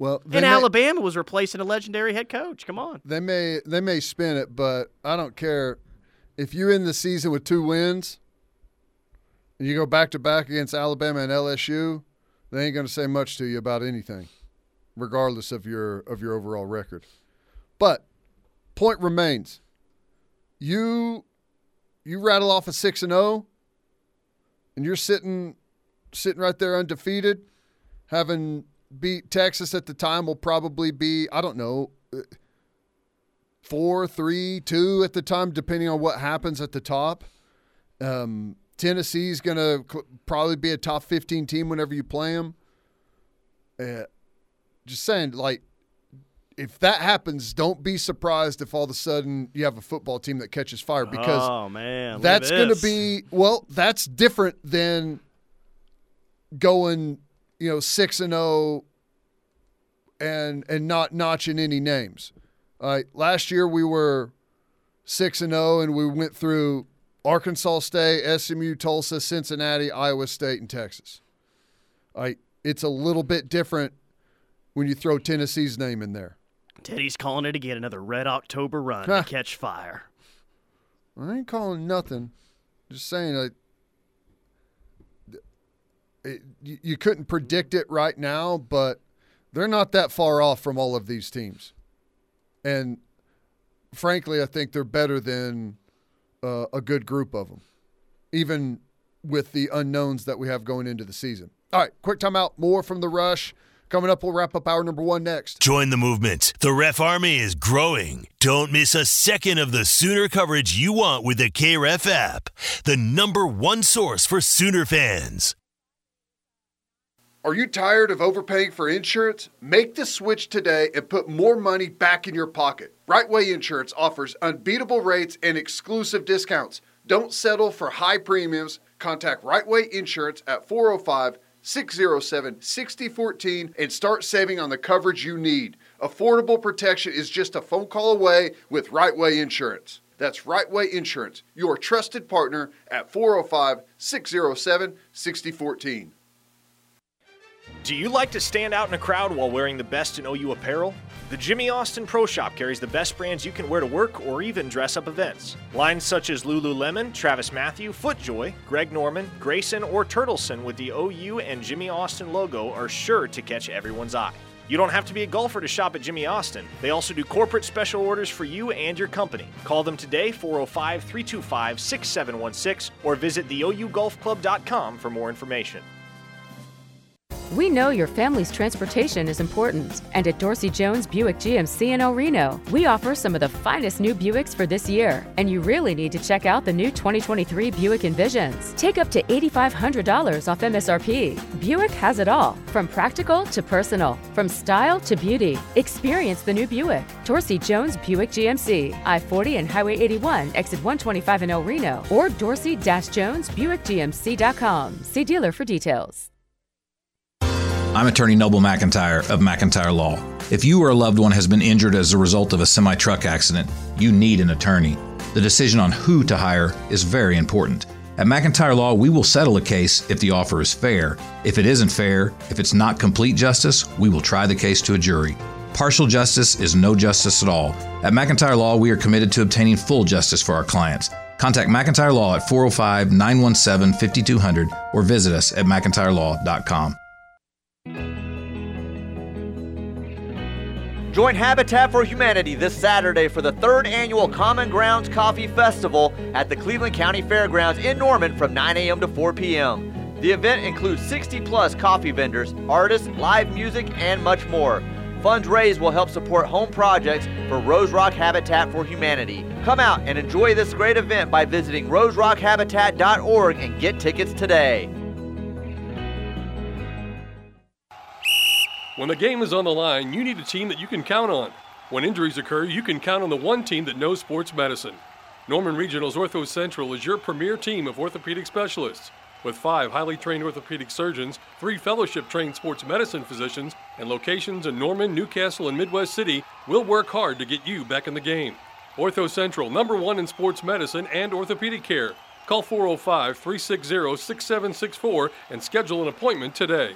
Well, And may- Alabama was replacing a legendary head coach. Come on. They may they may spin it, but I don't care. If you end the season with two wins, and you go back to back against Alabama and LSU, they ain't going to say much to you about anything, regardless of your of your overall record. But point remains, you you rattle off a six and zero, and you're sitting sitting right there undefeated, having beat Texas at the time will probably be I don't know four, three, two at the time, depending on what happens at the top. Um, Tennessee's going to cl- probably be a top 15 team whenever you play them. Uh, just saying, like, if that happens, don't be surprised if all of a sudden you have a football team that catches fire because oh man, that's going to be well, that's different than going, you know, six and zero and and not notching any names. All right, last year we were six and zero, and we went through Arkansas State, SMU, Tulsa, Cincinnati, Iowa State, and Texas. All right, it's a little bit different when you throw Tennessee's name in there. Teddy's calling it again, another Red October run to catch fire. I ain't calling nothing. Just saying, like, it, you, you couldn't predict it right now, but they're not that far off from all of these teams. And frankly, I think they're better than uh, a good group of them, even with the unknowns that we have going into the season. All right, quick timeout. More from the rush. Coming up, we'll wrap up hour number one next. Join the movement. The Ref Army is growing. Don't miss a second of the Sooner coverage you want with the KREF app, the number one source for Sooner fans. Are you tired of overpaying for insurance? Make the switch today and put more money back in your pocket. Right Way Insurance offers unbeatable rates and exclusive discounts. Don't settle for high premiums. Contact Right Way Insurance at 405 607 6014 and start saving on the coverage you need. Affordable protection is just a phone call away with Right Way Insurance. That's Right Way Insurance, your trusted partner at 405 607 6014. Do you like to stand out in a crowd while wearing the best in OU apparel? The Jimmy Austin Pro Shop carries the best brands you can wear to work or even dress up events. Lines such as Lululemon, TravisMathew, FootJoy, Greg Norman, Greyson, or Turtleson with the OU and Jimmy Austin logo are sure to catch everyone's eye. You don't have to be a golfer to shop at Jimmy Austin. They also do corporate special orders for you and your company. Call them today, 405 325 6716, or visit theougolfclub.com for more information. We know your family's transportation is important, and at Dorsey Jones Buick GMC in El Reno, we offer some of the finest new Buicks for this year, and you really need to check out the new 2023 Buick Envisions. Take up to $8,500 off MSRP. Buick has it all, from practical to personal, from style to beauty. Experience the new Buick. Dorsey Jones Buick GMC, I 40 and Highway 81, exit 125 in El Reno, or dorsey jones buickgmc.com. See dealer for details. I'm attorney Noble McIntyre of McIntyre Law. If you or a loved one has been injured as a result of a semi truck accident, you need an attorney. The decision on who to hire is very important. At McIntyre Law, we will settle a case if the offer is fair. If it isn't fair, if it's not complete justice, we will try the case to a jury. Partial justice is no justice at all. At McIntyre Law, we are committed to obtaining full justice for our clients. Contact McIntyre Law at 405 917 5200 or visit us at McIntyreLaw.com. Join Habitat for Humanity this Saturday for the third annual Common Grounds Coffee Festival at the Cleveland County Fairgrounds in Norman from 9 a.m. to 4 p.m. The event includes 60 plus coffee vendors, artists, live music, and much more. Funds raised will help support home projects for Rose Rock Habitat for Humanity. Come out and enjoy this great event by visiting roserockhabitat.org and get tickets today. When the game is on the line, you need a team that you can count on. When injuries occur, you can count on the one team that knows sports medicine. Norman Regional's Ortho Central is your premier team of orthopedic specialists. With five highly trained orthopedic surgeons, three fellowship trained sports medicine physicians, and locations in Norman, Newcastle, and Midwest City, we'll work hard to get you back in the game. Ortho Central, number one in sports medicine and orthopedic care. Call 405 360 6764 and schedule an appointment today.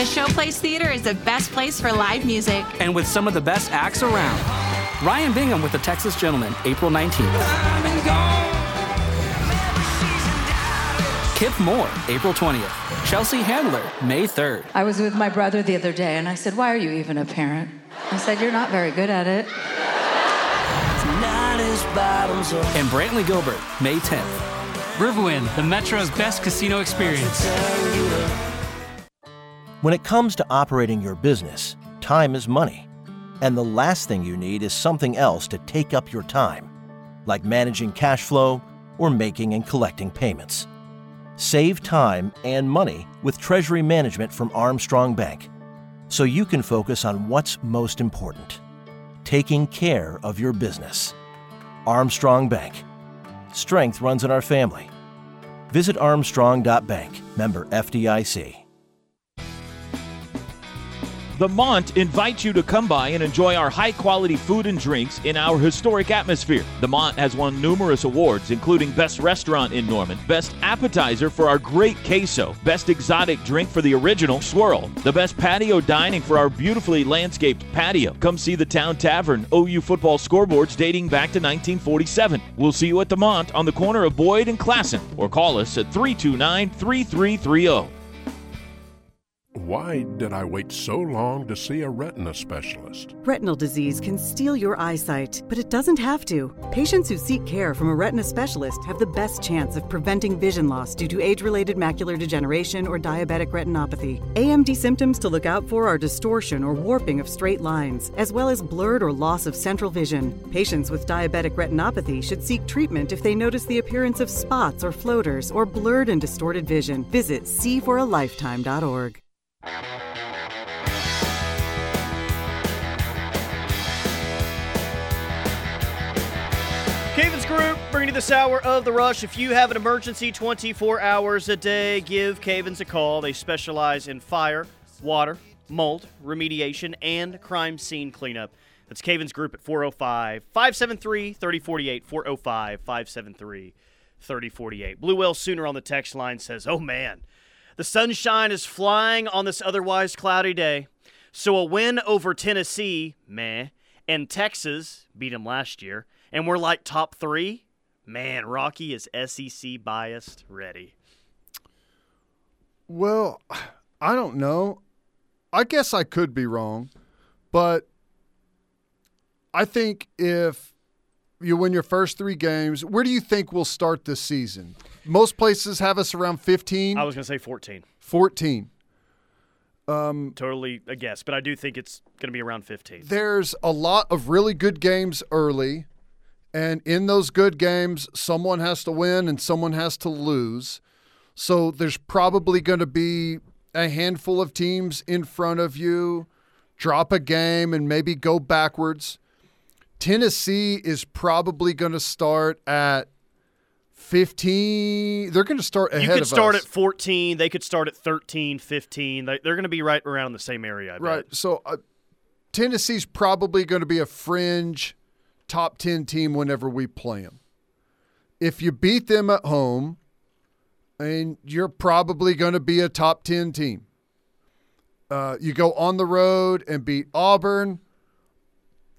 The Showplace Theater is the best place for live music. And with some of the best acts around. Ryan Bingham with the Texas Gentlemen, April 19th. Kip Moore, April 20th. Chelsea Handler, May 3rd. I was with my brother the other day and I said, Why are you even a parent? I said, You're not very good at it. And Brantley Gilbert, May 10th. Riverwind, the Metro's best casino experience. When it comes to operating your business, time is money. And the last thing you need is something else to take up your time, like managing cash flow or making and collecting payments. Save time and money with treasury management from Armstrong Bank so you can focus on what's most important taking care of your business. Armstrong Bank. Strength runs in our family. Visit armstrong.bank, member FDIC. The Mont invites you to come by and enjoy our high quality food and drinks in our historic atmosphere. The Mont has won numerous awards, including Best Restaurant in Norman, Best Appetizer for our great queso, Best Exotic Drink for the original swirl, the Best Patio Dining for our beautifully landscaped patio. Come see the Town Tavern OU football scoreboards dating back to 1947. We'll see you at the Mont on the corner of Boyd and Classen, or call us at 329 3330. Why did I wait so long to see a retina specialist? Retinal disease can steal your eyesight, but it doesn't have to. Patients who seek care from a retina specialist have the best chance of preventing vision loss due to age related macular degeneration or diabetic retinopathy. AMD symptoms to look out for are distortion or warping of straight lines, as well as blurred or loss of central vision. Patients with diabetic retinopathy should seek treatment if they notice the appearance of spots or floaters or blurred and distorted vision. Visit seeforalifetime.org. Cavens Group bringing you this hour of the rush. If you have an emergency 24 hours a day, give Cavens a call. They specialize in fire, water, mold, remediation, and crime scene cleanup. That's Cavens Group at 405 573 3048. 405 573 3048. Blue Whale Sooner on the text line says, Oh man, the sunshine is flying on this otherwise cloudy day. So a win over Tennessee, meh, and Texas beat them last year, and we're like top three. Man, Rocky is SEC biased. Ready. Well, I don't know. I guess I could be wrong, but I think if you win your first three games, where do you think we'll start this season? Most places have us around 15. I was going to say 14. 14. Um, totally a guess, but I do think it's going to be around 15. There's a lot of really good games early, and in those good games, someone has to win and someone has to lose. So there's probably going to be a handful of teams in front of you, drop a game and maybe go backwards. Tennessee is probably going to start at 15. They're going to start ahead of You could of start us. at 14. They could start at 13, 15. They, they're going to be right around the same area, I Right. bet. So uh, Tennessee's probably going to be a fringe top 10 team whenever we play them. If you beat them at home, and you're probably going to be a top 10 team. Uh, you go on the road and beat Auburn.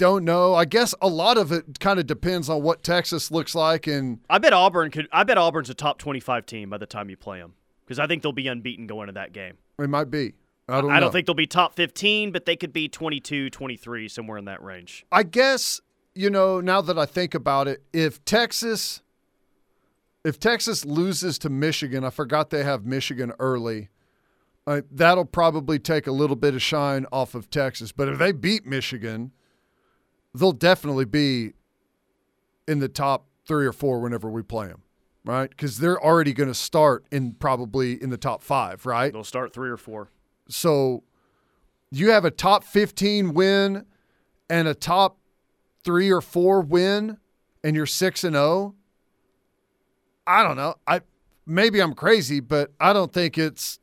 Don't know. I guess a lot of it kind of depends on what Texas looks like and I bet Auburn could. I bet Auburn's a top 25 team by the time you play them because I think they'll be unbeaten going to that game. it might be. I don't I know. don't think they'll be top 15, but they could be 22, 23, somewhere in that range. I guess you know now that I think about it, if Texas, if Texas loses to Michigan, I forgot they have Michigan early. Uh, that'll probably take a little bit of shine off of Texas. But if they beat Michigan, they'll definitely be in the top three or four whenever we play them, right? Because they're already going to start in probably in the top five, right? They'll start three or four. So you have a top 15 win and a top three or four win, and you're six and zero. I don't know. I maybe I'm crazy, but I don't think it's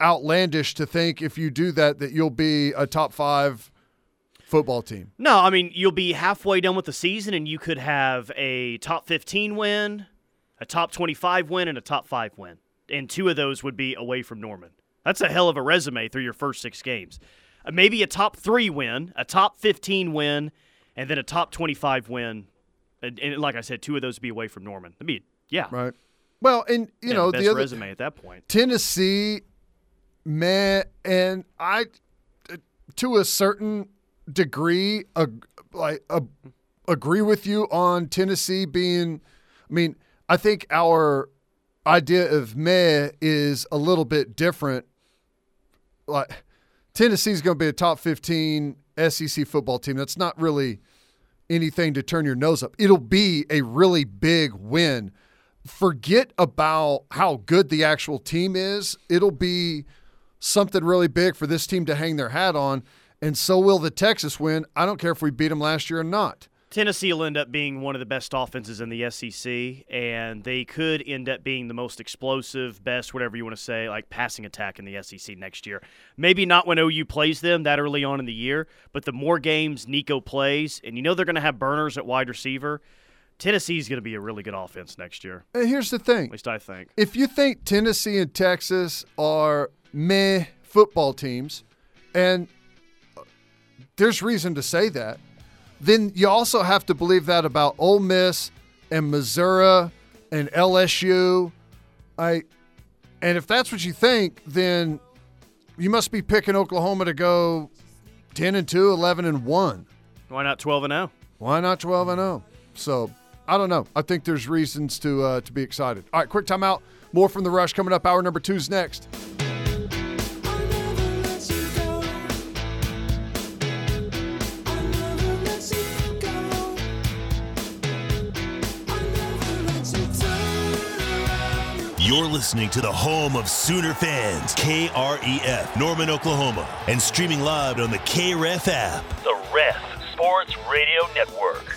outlandish to think if you do that that you'll be a top five football team. No, I mean you'll be halfway done with the season, and you could have a top 15 win, a top 25 win, and a top five win, and two of those would be away from Norman. That's a hell of a resume through your first six games. Uh, maybe a top three win, a top 15 win, and then a top 25 win. And, and like I said, two of those would be away from Norman. That'd be yeah, Right. Well, and you know the other resume at that point. Tennessee, man, and I, to a certain degree, a, like agree with you on Tennessee being. I mean, I think our idea of meh is a little bit different. Like Tennessee's going to be a top 15 SEC football team. That's not really anything to turn your nose up. It'll be a really big win. Forget about how good the actual team is. It'll be something really big for this team to hang their hat on, and so will the Texas win. I don't care if we beat them last year or not. Tennessee will end up being one of the best offenses in the SEC, and they could end up being the most explosive, best, whatever you want to say, like passing attack in the SEC next year. Maybe not when OU plays them that early on in the year, but the more games Nico plays, and you know they're going to have burners at wide receiver. Tennessee's going to be a really good offense next year. And here's the thing. At least I think. If you think Tennessee and Texas are meh football teams, and there's reason to say that, then you also have to believe that about Ole Miss and Missouri and LSU. I, and if that's what you think, then you must be picking Oklahoma to go 10 and 2, 11 and 1. Why not 12 and 0? Why not 12 and 0? So, I don't know. I think there's reasons to uh, to be excited. All right, quick timeout. More from the rush coming up. Hour number two is next. You're listening to the home of Sooner fans, KREF, Norman, Oklahoma, and streaming live on the KREF app. The Ref Sports Radio Network.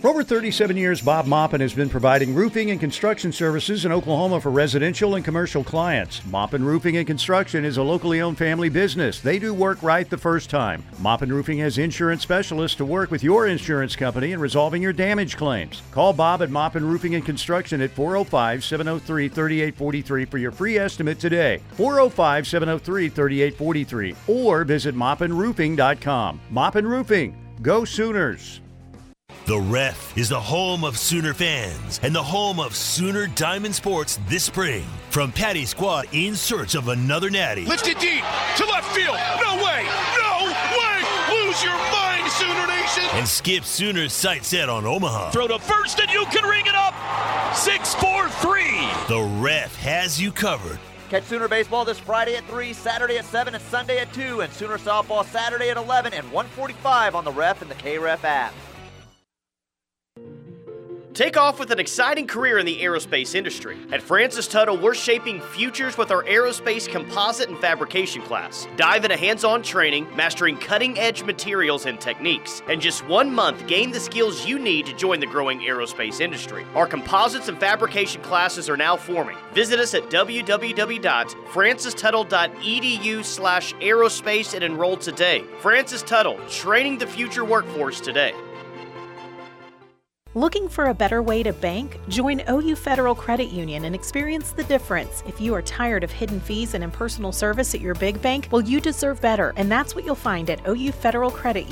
For over 37 years, Bob Maupin has been providing roofing and construction services in Oklahoma for residential and commercial clients. Maupin Roofing and Construction is a locally owned family business. They do work right the first time. Maupin Roofing has insurance specialists to work with your insurance company in resolving your damage claims. Call Bob at Maupin Roofing and Construction at 405 703 3843 for your free estimate today. 405 703 3843 or visit maupinroofing.com. Maupin Roofing. Go Sooners! The Ref is the home of Sooner fans and the home of Sooner Diamond Sports this spring. From Patty Squad in search of another natty. Lifted deep to left field. No way! No way! Lose your mind, Sooner Nation! And Skip Sooner's sight set on Omaha. Throw to first and you can ring it up! 6 4 3. The Ref has you covered. Catch Sooner Baseball this Friday at 3, Saturday at 7, and Sunday at 2, and Sooner Softball Saturday at 11 and 145 on the Ref and the KREF app. Take off with an exciting career in the aerospace industry. At Francis Tuttle, we're shaping futures with our aerospace composite and fabrication class. Dive into hands on training, mastering cutting edge materials and techniques. In just one month, gain the skills you need to join the growing aerospace industry. Our composites and fabrication classes are now forming. Visit us at www.francistuttle.edu slash aerospace and enroll today. Francis Tuttle, training the future workforce today. Looking for a better way to bank? Join OU Federal Credit Union and experience the difference. If you are tired of hidden fees and impersonal service at your big bank, well, you deserve better, and that's what you'll find at OU Federal Credit Union.